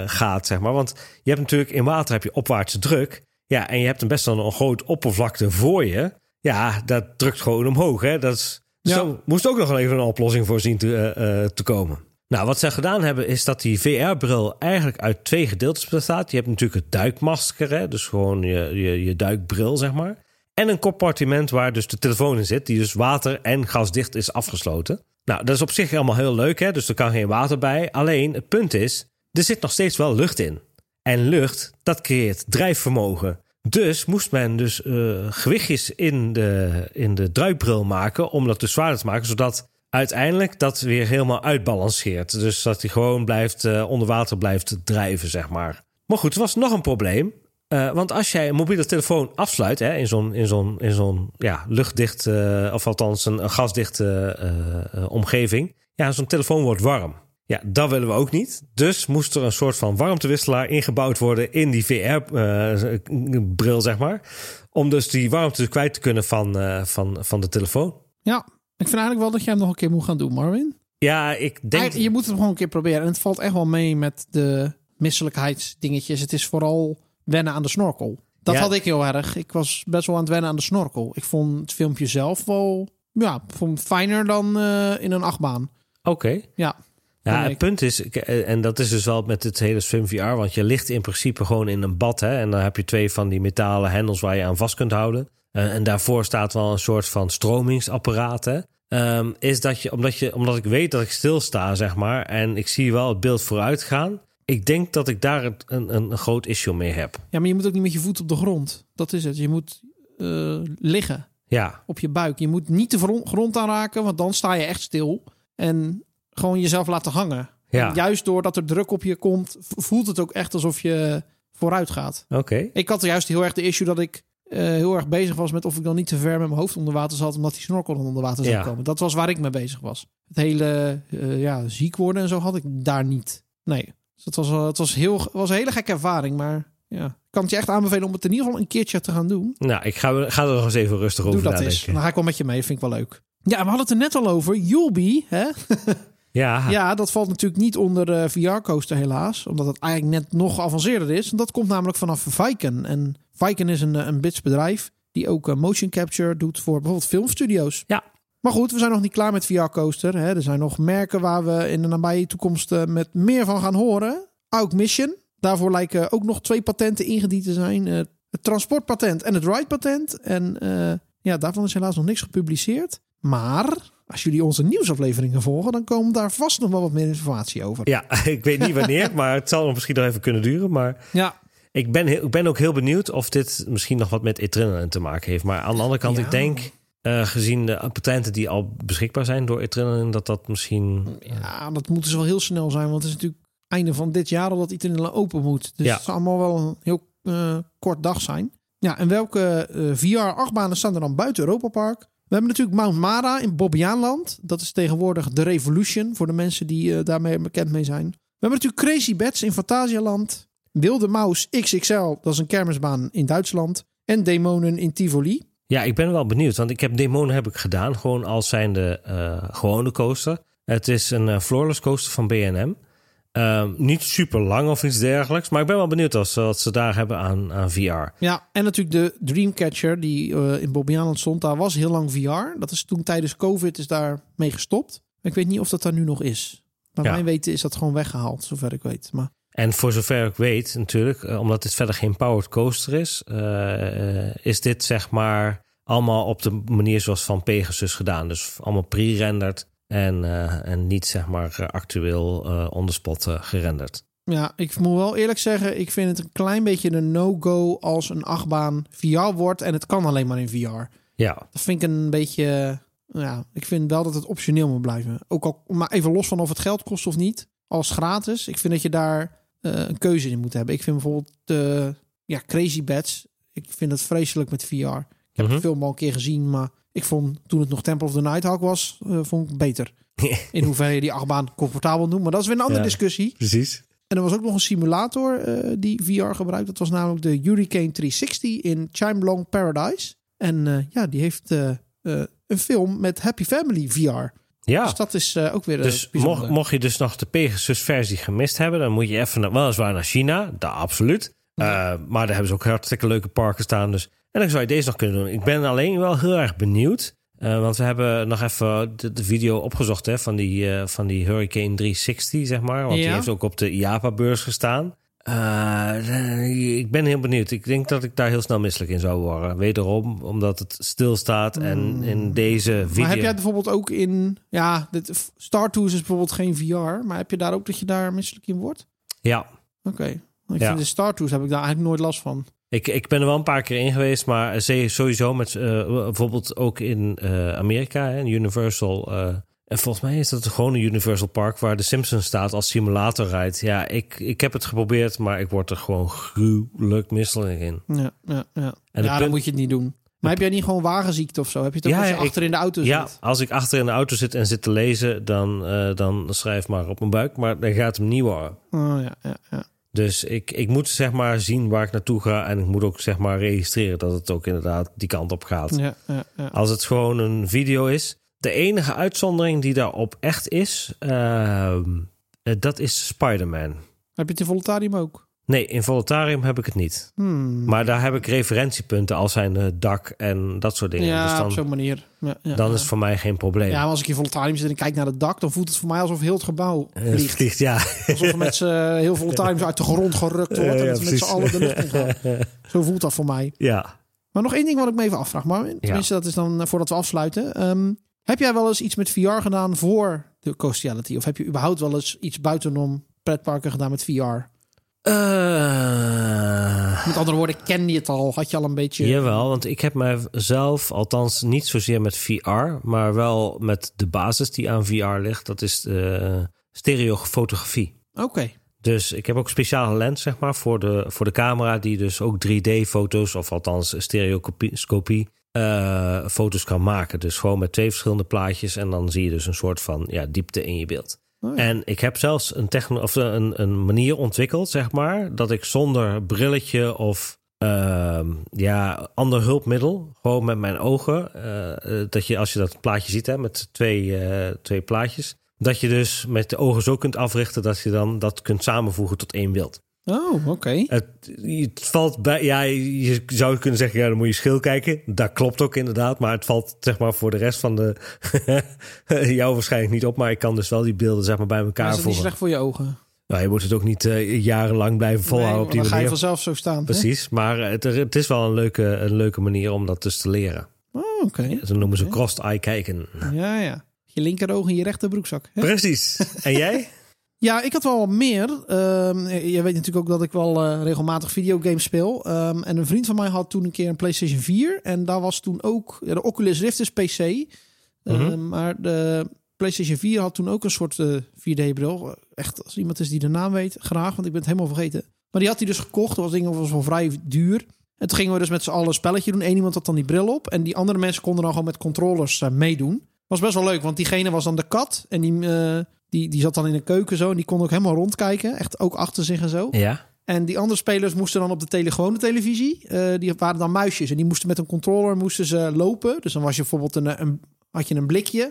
B: gaat, zeg maar. Want je hebt natuurlijk in water heb je opwaartse druk. Ja, en je hebt een best wel een groot oppervlakte voor je. Ja, dat drukt gewoon omhoog. Hè? Dat is, ja. Zo moest ook nog wel even een oplossing voor zien te, te komen. Nou, wat ze gedaan hebben is dat die VR-bril eigenlijk uit twee gedeeltes bestaat. Je hebt natuurlijk het duikmasker, hè? dus gewoon je, je, duikbril, zeg maar. En een compartiment waar dus de telefoon in zit, die dus water- en gasdicht is afgesloten. Nou, dat is op zich allemaal heel leuk, hè? dus er kan geen water bij. Alleen het punt is, er zit nog steeds wel lucht in. En lucht, dat creëert drijfvermogen. Dus moest men dus uh, gewichtjes in de, in de duikbril maken om dat dus zwaarder te maken, zodat uiteindelijk dat weer helemaal uitbalanceert. Dus dat hij gewoon blijft uh, onder water blijft drijven, zeg maar. Maar goed, er was nog een probleem. Uh, want als jij een mobiele telefoon afsluit hè, in zo'n in zo'n in ja, luchtdicht, of althans een, gasdichte omgeving, ja, zo'n telefoon wordt warm. Ja, dat willen we ook niet. Dus moest er een soort van warmtewisselaar ingebouwd worden in die VR-bril, zeg maar. Om dus die warmte kwijt te kunnen van, van, van de telefoon.
A: Ja, ik vind eigenlijk wel dat jij hem nog een keer moet gaan doen, Marvin.
B: Ja, ik denk...
A: Je moet het gewoon een keer proberen. En het valt echt wel mee met de misselijkheidsdingetjes. Het is vooral wennen aan de snorkel. Dat had ik heel erg. Ik was best wel aan het wennen aan de snorkel. Ik vond het filmpje zelf wel ja, vond fijner dan uh, in een achtbaan.
B: Oké.
A: Ja.
B: Ja, het punt is, eh, en dat is dus wel met het hele Swim VR, want je ligt in principe gewoon in een bad. Hè, en dan heb je twee van die metalen hendels waar je aan vast kunt houden. Uh, en daarvoor staat wel een soort van stromingsapparaat. Hè. Um, is dat je omdat, je, omdat ik weet dat ik stilsta, zeg maar, en ik zie wel het beeld vooruit gaan. Ik denk dat ik daar een, een, een groot issue mee heb.
A: Ja, maar je moet ook niet met je voet op de grond. Dat is het. Je moet uh, liggen
B: ja.
A: op je buik. Je moet niet de grond aanraken, want dan sta je echt stil. En gewoon jezelf laten hangen. Ja. juist doordat er druk op je komt, voelt het ook echt alsof je vooruit gaat.
B: Oké.
A: Ik had juist heel erg de issue dat ik uh, heel erg bezig was met of ik dan niet te ver met mijn hoofd onder water zat, omdat die snorkel onder water zou komen. Dat was waar ik mee bezig was. Het hele uh, ja, ziek worden en zo had ik daar niet. Nee. Dus het was, het was, heel, was een hele gekke ervaring, maar ja, ik kan het je echt aanbevelen om het in ieder geval een keertje te gaan doen.
B: Nou, ik ga, ga er nog eens even rustig over
A: Doe dat eens. Dan ga ik wel met je mee, vind ik wel leuk. Ja, we hadden het er net al over. You'll hè? (laughs)
B: Ja.
A: ja, dat valt natuurlijk niet onder de VR-coaster helaas. Omdat het eigenlijk net nog geavanceerder is. Dat komt namelijk vanaf Viken. En Viken is een, een Brits bedrijf die ook eh, motion capture doet voor bijvoorbeeld filmstudio's.
B: Ja.
A: Maar goed, we zijn nog niet klaar met VR-coaster. Er zijn nog merken waar we in de nabije toekomst eh, met meer van gaan horen. Ook Mission. Daarvoor lijken ook nog twee patenten ingediend te zijn. Eh, het transportpatent en het ride-patent. En ja, daarvan is helaas nog niks gepubliceerd. Maar als jullie onze nieuwsafleveringen volgen, dan komen daar vast nog wel wat meer informatie over.
B: Ja, (laughs) ik weet niet wanneer, (laughs) maar het zal misschien nog even kunnen duren. Maar
A: ja.
B: ik, ben, ik ben ook heel benieuwd of dit misschien nog wat met Adrenaline te maken heeft. Maar aan de andere kant, ik denk, uh, gezien de patenten die al beschikbaar zijn door Adrenaline, dat dat misschien...
A: Ja, dat moet dus wel heel snel zijn, want het is natuurlijk einde van dit jaar al dat Adrenaline open moet. Dus ja. het zal allemaal wel een heel uh, kort dag zijn. Ja, en welke eh, VR-achtbanen staan er dan buiten Europa Park? We hebben natuurlijk Mount Mara in Bobbejaanland. Dat is tegenwoordig de Revolution voor de mensen die uh, daarmee bekend mee zijn. We hebben natuurlijk Crazy Bats in Fantasialand. Wilde Maus XXL, dat is een kermisbaan in Duitsland. En Demonen in Tivoli.
B: Ja, ik ben wel benieuwd, want ik heb Demonen heb ik gedaan, gewoon als zijnde uh, gewone coaster. Het is een uh, floorless coaster van B&M. Um, niet super lang of iets dergelijks. Maar ik ben wel benieuwd als, wat ze daar hebben aan, aan VR.
A: Ja, en natuurlijk de Dreamcatcher die uh, in Bobbejaanland stond. Daar was heel lang VR. Dat is toen tijdens COVID is daar mee gestopt. Ik weet niet of dat daar nu nog is. Maar ja. mijn weten is dat gewoon weggehaald, zover ik weet. Maar
B: En voor zover ik weet, natuurlijk, eh, omdat dit verder geen powered coaster is, eh, eh, is dit zeg maar allemaal op de manier zoals van Pegasus gedaan. Dus allemaal pre-rendered en, eh, en niet zeg maar eh, actueel eh on the spot gerenderd.
A: Ja, ik moet wel eerlijk zeggen, ik vind het een klein beetje een no-go als een achtbaan VR wordt en het kan alleen maar in VR.
B: Ja,
A: Dat vind ik een beetje, ja, ik vind wel dat het optioneel moet blijven. Ook al, maar even los van of het geld kost of niet, als gratis. Ik vind dat je daar een keuze in moet hebben. Ik vind bijvoorbeeld de ja, Crazy Bats, ik vind het vreselijk met VR. Ik heb
B: Mhm.
A: de film al een keer gezien, maar ik vond toen het nog Temple of the Nighthawk was, eh, vond ik beter. (laughs) In hoeverre je die achtbaan comfortabel noemt. Maar dat is weer een andere
B: Ja.
A: discussie.
B: precies.
A: En er was ook nog een simulator eh, die VR gebruikt. Dat was namelijk de Hurricane 360 in Chimelong Paradise. En eh, ja, die heeft een film met Happy Family VR.
B: Ja.
A: Dus dat is ook weer
B: Dus mocht, mocht je dus nog de Pegasus-versie gemist hebben, dan moet je even naar, weliswaar naar China, daar absoluut. Maar daar hebben ze ook hartstikke leuke parken staan. Dus. En dan zou je deze nog kunnen doen. Ik ben alleen wel heel erg benieuwd. eh, want we hebben nog even de, de video opgezocht hè, van, die, eh, van die Hurricane 360, zeg maar. Want die heeft ook op de IAPA-beurs gestaan. Eh, ik ben heel benieuwd. Ik denk dat ik daar heel snel misselijk in zou worden. Wederom, omdat het stilstaat. En in deze video...
A: Hmm. Maar heb jij bijvoorbeeld ook in... Ja, dit, Star Tours is bijvoorbeeld geen VR. Maar heb je daar ook dat je daar misselijk in wordt?
B: Ja,
A: Oké. Ik
B: Ja.
A: vind de Star Tours heb ik daar eigenlijk nooit last van.
B: Ik, ik ben er wel een paar keer in geweest, maar ze- sowieso met eh, bijvoorbeeld ook in eh, Amerika, hè, Universal. eh, en volgens mij is dat gewoon een Universal Park waar de Simpsons staat als simulator rijdt. Ja, ik, ik heb het geprobeerd, maar ik word er gewoon gruwelijk misselijk in.
A: Ja, ja, ja.
B: En
A: ja dan moet je het niet doen. Maar heb jij niet gewoon wagenziekte of zo? Heb je het ook
B: Ja,
A: als je
B: ja, ik-
A: achter in de auto
B: Ja,
A: zit?
B: als ik achter in de auto zit en zit te lezen, dan, eh, dan schrijf maar op mijn buik. Maar dan gaat hem niet worden.
A: Oh, ja, ja, ja.
B: Dus ik, ik moet zeg maar zien waar ik naartoe ga. En ik moet ook zeg maar registreren dat het ook inderdaad die kant op gaat.
A: ja, ja, ja.
B: Als het gewoon een video is. De enige uitzondering die daarop echt is, ehm, eh, dat is Spider-Man.
A: Heb je het in ook?
B: Nee, in Voluntarium heb ik het niet.
A: Hmm.
B: Maar daar heb ik referentiepunten als zijn eh, dak en dat soort dingen.
A: ja,
B: dus
A: op zo'n manier. Ja, ja,
B: dan
A: ja.
B: is het voor mij geen probleem.
A: Ja, maar als ik in Voluntarium zit en kijk naar het dak, dan voelt het voor mij alsof heel het gebouw
B: Eh,
A: vliegt.
B: vliegt, ja.
A: Alsof er met z'n heel Voluntarium uit de grond gerukt wordt en dat met z'n allen de lucht in gaan. (laughs) Zo voelt dat voor mij.
B: ja.
A: Maar nog één ding wat ik me even afvraag, maar tenminste dat is dan eh, voordat we afsluiten. Ehm, heb jij wel eens iets met VR gedaan voor de Coastiality? Of heb je überhaupt wel eens iets buitenom pretparken gedaan met VR?
B: Eh,
A: Met andere woorden, kende je het al? Had je al een beetje...
B: Jawel, want ik heb mijzelf, althans niet zozeer met VR, maar wel met de basis die aan VR ligt. Dat is de stereofotografie.
A: Oké.
B: Dus ik heb ook speciale lens, zeg maar, voor de, voor de camera, die dus ook 3D-foto's, of althans stereoscopie, eh, foto's kan maken. Dus gewoon met twee verschillende plaatjes en dan zie je dus een soort van ja, diepte in je beeld.
A: Ja.
B: En ik heb zelfs een, techno of een, een manier ontwikkeld, zeg maar, dat ik zonder brilletje of ehm, ja, ander hulpmiddel, gewoon met mijn ogen, eh, eh, dat je als je dat plaatje ziet hè, met twee, eh, twee plaatjes, dat je dus met de ogen zo kunt africhten dat je dan dat kunt samenvoegen tot één beeld.
A: Oh, oké.
B: Het, het valt bij, ja, je zou kunnen zeggen, ja, dan moet je schil kijken. Dat klopt ook inderdaad, maar het valt zeg maar voor de rest van de (laughs) jou waarschijnlijk niet op. Maar ik kan dus wel die beelden zeg maar bij elkaar
A: is dat niet
B: voegen.
A: slecht voor je ogen?
B: Nou, je moet het ook niet eh, jarenlang blijven volhouden
A: Nee,
B: op die
A: dan ga je
B: manier.
A: vanzelf zo staan. hè?
B: Precies, maar het, het is wel een leuke, een leuke manier om dat dus te leren.
A: Oh, oké.
B: Zo noemen ze
A: Oké.
B: crossed-eye kijken.
A: Ja, ja. Je linkeroog in je rechter broekzak. Hè?
B: Precies. En jij? (laughs)
A: Ja, ik had wel wat meer. Ehm, je weet natuurlijk ook dat ik wel eh, regelmatig videogames speel. Ehm, en een vriend van mij had toen een keer een PlayStation 4. En daar was toen ook... Ja, de Oculus Rift is PC. Ehm,
B: Mhm.
A: Maar de PlayStation 4 had toen ook een soort eh, 4D-bril. Echt, als iemand is die de naam weet, graag. Want ik ben het helemaal vergeten. Maar die had hij dus gekocht. Dat was, ding, was wel vrij duur. En toen gingen we dus met z'n allen een spelletje doen. Eén iemand had dan die bril op. En die andere mensen konden dan gewoon met controllers eh, meedoen. Was best wel leuk, want diegene was dan de kat. En die, eh, die, die zat dan in de keuken zo. En die kon ook helemaal rondkijken. Echt ook achter zich en zo.
B: Ja.
A: En die andere spelers moesten dan op de tele gewone televisie. eh, die waren dan muisjes. En die moesten met een controller moesten ze lopen. Dus dan was je bijvoorbeeld een, een, had je een blikje.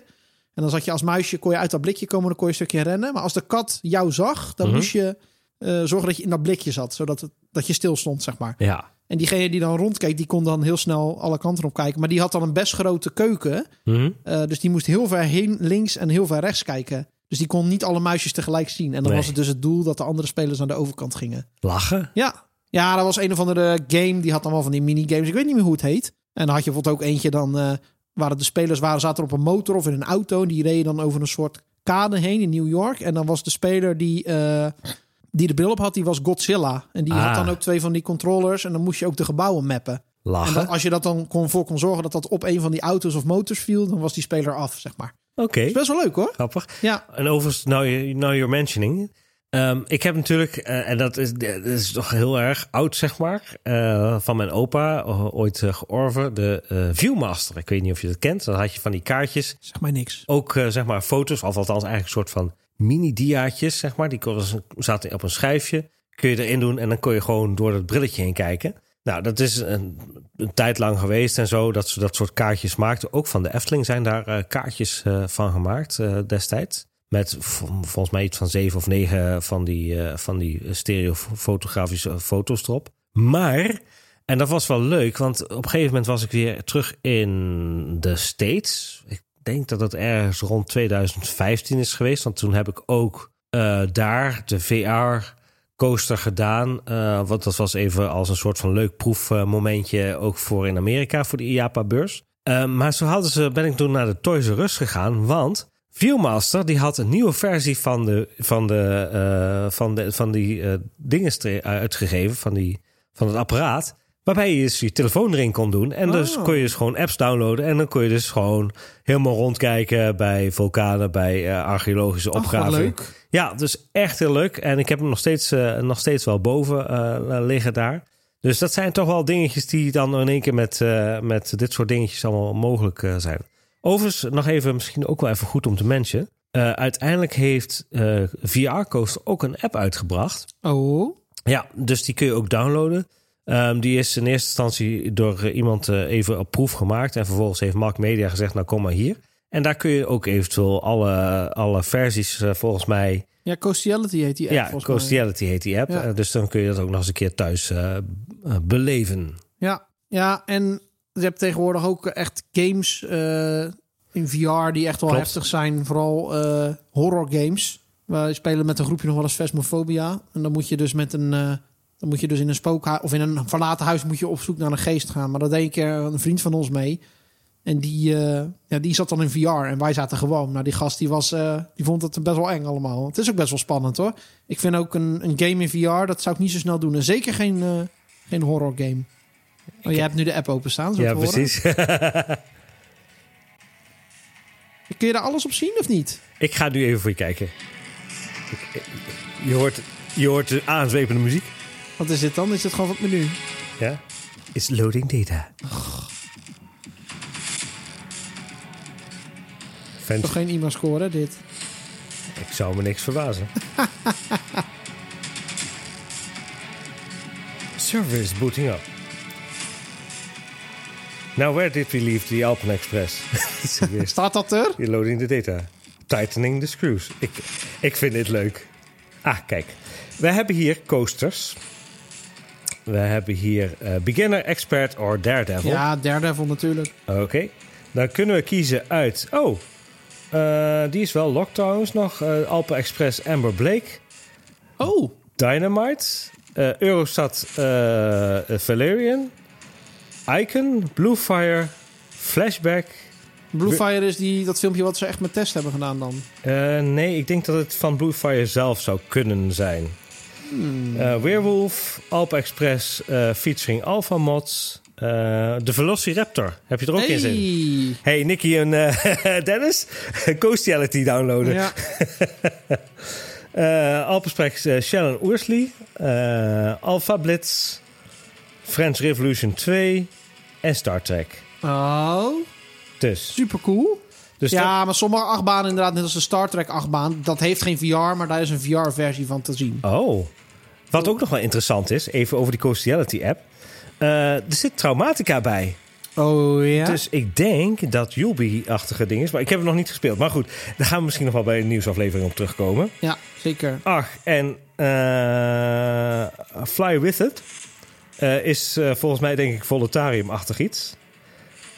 A: En dan zat je als muisje, kon je uit dat blikje komen. Dan kon je een stukje rennen. Maar als de kat jou zag, dan
B: Mhm.
A: moest je eh, zorgen dat je in dat blikje zat. Zodat het, dat je stil stond, zeg maar.
B: Ja.
A: En diegene die dan rondkeek, die kon dan heel snel alle kanten op kijken. Maar die had dan een best grote keuken.
B: Mhm.
A: Eh, dus die moest heel ver heen links en heel ver rechts kijken. Dus die kon niet alle muisjes tegelijk zien. En dan
B: Nee.
A: was het dus het doel dat de andere spelers naar de overkant gingen.
B: Lachen?
A: Ja, ja dat was een of andere game. Die had dan wel van die minigames. Ik weet niet meer hoe het heet. En dan had je bijvoorbeeld ook eentje dan... eh waar de spelers waren, zaten op een motor of in een auto. En die reden dan over een soort kade heen in New York. En dan was de speler die, eh, die de bril op had, die was Godzilla. En die had
B: Ah.
A: dan ook twee van die controllers. En dan moest je ook de gebouwen mappen. En
B: Lachen?
A: dan, als je dat dan kon, voor kon zorgen dat dat op een van die auto's of motors viel... dan was die speler af, zeg maar.
B: Oké,
A: Is best wel leuk hoor.
B: grappig.
A: Ja,
B: En overigens, nou you- now you're mentioning. Ehm, ik heb natuurlijk, eh, en dat is, dat is toch heel erg oud, zeg maar, eh, van mijn opa, o- ooit uh, georven, de eh, Viewmaster. Ik weet niet of je dat kent. Dan had je van die kaartjes,
A: zeg maar niks.
B: ook eh, zeg maar foto's, of althans eigenlijk een soort van mini-diaatjes, zeg maar. Die zaten op een schijfje, kun je erin doen en dan kon je gewoon door het brilletje heen kijken. Nou, dat is een, tijd lang geweest en zo, dat ze dat soort kaartjes maakten. Ook van de Efteling zijn daar eh, kaartjes eh, van gemaakt eh, destijds. Met volgens mij iets van zeven of negen van die, van die stereofotografische foto's erop. Maar, en dat was wel leuk, want op een gegeven moment was ik weer terug in de States. Ik denk dat het ergens rond 2015 is geweest, want toen heb ik ook daar de VR coaster gedaan. eh want dat was even als een soort van leuk proefmomentje ook voor in Amerika, voor de IAPA-beurs. Eh, maar zo hadden ze, ben ik toen naar de Toys R Us gegaan, want Viewmaster die had een nieuwe versie van, de, van, de, eh, van, de, van die dingen uitgegeven, van, die, van het apparaat. Waarbij je dus je telefoon erin kon doen. En dus
A: Oh.
B: kon je dus gewoon apps downloaden. En dan kon je dus gewoon helemaal rondkijken bij vulkanen, bij archeologische
A: leuk.
B: Ja, dus echt heel leuk. En ik heb hem nog steeds, eh, nog steeds wel boven eh, liggen daar. Dus dat zijn toch wel dingetjes die dan in één keer met, eh, met dit soort dingetjes allemaal mogelijk eh, zijn. Overigens, nog even, misschien ook wel even goed om te mentionen. Eh, uiteindelijk heeft eh VR Coaster ook een app uitgebracht.
A: Oh,
B: Ja, dus die kun je ook downloaden. Ehm, die is in eerste instantie door eh, iemand eh, even op proef gemaakt. En vervolgens heeft Mark Media gezegd, nou kom maar hier. En daar kun je ook eventueel alle, alle versies eh, volgens mij...
A: ja, Coastiality heet die app
B: ja. Coastiality heet die app.
A: Ja.
B: Eh, dus dan kun je dat ook nog eens een keer thuis eh, beleven.
A: Ja, ja, en je hebt tegenwoordig ook echt games in VR die echt wel
B: Klopt.
A: heftig zijn. Vooral horror games. We spelen met een groepje nog wel eens Phasmophobia. En dan moet je dus met een... dan moet je dus in een spookhuis of in een verlaten huis moet je op zoek naar een geest gaan. Maar dat deed een keer een vriend van ons mee. En die, eh, ja, die zat dan in VR en wij zaten gewoon. Nou, die gast die was, eh, die vond het best wel eng allemaal. Het is ook best wel spannend hoor. Ik vind ook een, een game in VR, dat zou ik niet zo snel doen. En zeker geen, eh, geen horror game. Oh, jij hebt nu de app openstaan, zo
B: ja, precies. (laughs)
A: Kun je daar alles op zien of niet?
B: ik ga nu even voor je kijken. Je hoort, je hoort de aanzwepende muziek.
A: Wat is dit dan? Is dit gewoon van het menu?
B: Ja. Is loading data. Fans
A: Toch geen IMA-score, dit?
B: Ik zou me niks verbazen. (laughs) Server is booting up. Now, where did we leave the Alpen Express? (laughs)
A: Staat dat er?
B: You're loading the data. Tightening the screws. Ik, ik vind dit leuk. Ah, kijk. We hebben hier coasters. We hebben hier eh, beginner, expert or daredevil.
A: Ja, Daredevil natuurlijk.
B: Oké. Dan kunnen we kiezen uit... Oh, die is wel locked trouwens nog. Eh, Alpen Express Amber Blake.
A: Oh,
B: Dynamite. eh, Eurostat eh, Valerian. Icon. Bluefire. Flashback.
A: Bluefire is die, dat filmpje wat ze echt met test hebben gedaan dan.
B: Eh, nee, ik denk dat het van Bluefire zelf zou kunnen zijn. Eh, Weerwolf. Alpen Express eh, featuring Alpha Mods. Eh, de Velociraptor. Heb je er ook in zin?
A: Hey.
B: Hey, Nicky en eh, (laughs) Dennis. (laughs) Coastiality downloaden.
A: Ja. (laughs)
B: Eh Alpensprecht eh, Shannon Oersley. eh Alpha Blitz. French Revolution 2. En Star Trek.
A: Oh,
B: Dus,
A: super cool.
B: dus dat-
A: ja, maar sommige achtbanen inderdaad, net als de Star Trek achtbaan, dat heeft geen VR, maar daar is een VR-versie van te zien.
B: Oh. Wat ook nog wel interessant is, even over die Coastiality app. Eh, er zit Traumatica bij.
A: Oh ja?
B: Dus ik denk dat Yubi-achtige ding is. Maar ik heb het nog niet gespeeld. Maar goed, daar gaan we misschien nog wel bij een nieuwsaflevering op terugkomen.
A: Ja, zeker.
B: Ach, en eh, Fly With It eh, is volgens mij denk ik voluntarium-achtig iets.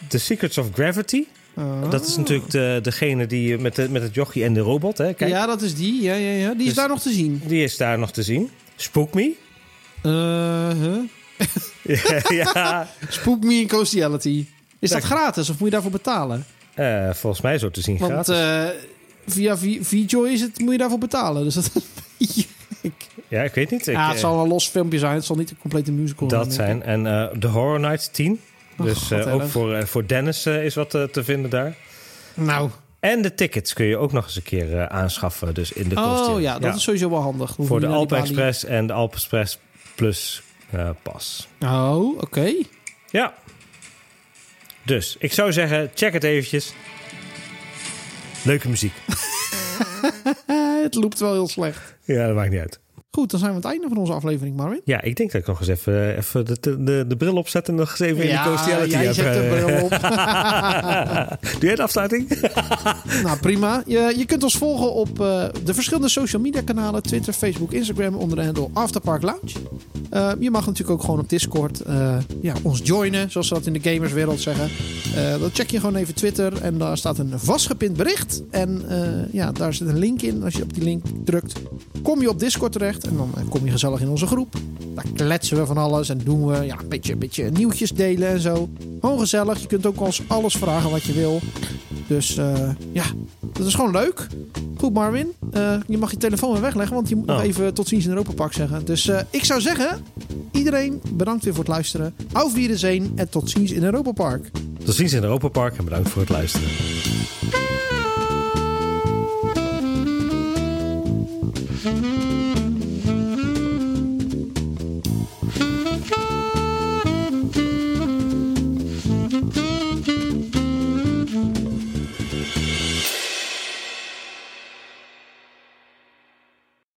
B: The Secrets of Gravity.
A: Oh.
B: Dat is natuurlijk de, degene die met, de, met het jochie en de robot. Hè? Kijk,
A: Ja, dat is die. Ja, ja, ja. Die is
B: Dus-
A: daar nog te zien.
B: Die is daar nog te zien. Spook Me.
A: Huh?
B: Ja, (laughs)
A: Spook Me in Coastiality. Is dat gratis of moet je daarvoor betalen?
B: eh, volgens mij zo te zien
A: Want
B: gratis.
A: eh, via VJoy is het, moet je daarvoor betalen. Dus dat is
B: ja, ik weet niet. Ik,
A: Ja, het
B: eh,
A: zal een los filmpje zijn. Het zal niet een complete musical
B: dat zijn. En de Horror Nights 10.
A: Oh,
B: dus
A: God,
B: ook voor, voor Dennis is wat te vinden daar.
A: Nou,
B: En de tickets kun je ook nog eens een keer aanschaffen. Dus in de
A: oh ja, dat is sowieso wel handig.
B: Voor de Alpen
A: balie.
B: Express en de Alpen Express Plus pas.
A: Oh, oké.
B: Ja. Dus ik zou zeggen, check het eventjes. Leuke muziek.
A: Eh, (laughs) het loopt wel heel slecht.
B: Ja, dat maakt niet uit.
A: Goed, dan zijn we aan het einde van onze aflevering, Marvin.
B: Ja, ik denk dat ik nog eens even, even de, de, de bril opzet en nog eens even in de coastiality
A: jij
B: heb,
A: zet de
B: eh.
A: bril op. (laughs)
B: Doe jij de afsluiting? (laughs)
A: nou, prima. Je, je kunt ons volgen op eh, de verschillende social media kanalen. Twitter, Facebook, Instagram onder de handle Afterpark Lounge. Eh, je mag natuurlijk ook gewoon op Discord eh, ja, ons joinen, zoals ze dat in de gamerswereld zeggen. Eh, dan check je gewoon even Twitter en daar staat een vastgepind bericht. En eh, ja, daar zit een link in. Als je op die link drukt, kom je op Discord terecht. En dan eh, kom je gezellig in onze groep. Daar kletsen we van alles en doen we ja, een, beetje, een beetje nieuwtjes delen en zo. Gewoon gezellig. Je kunt ook ons alles vragen wat je wil. Dus eh, ja, dat is gewoon leuk. Goed, Marvin. Eh, je mag je telefoon weer wegleggen, want je moet nog
B: oh.
A: even tot ziens in Europa Park zeggen. Dus ik zou zeggen, iedereen bedankt weer voor het luisteren. Auf Wiedersehen en tot ziens in Europa Park.
B: Tot ziens in Europa Park en bedankt voor het luisteren.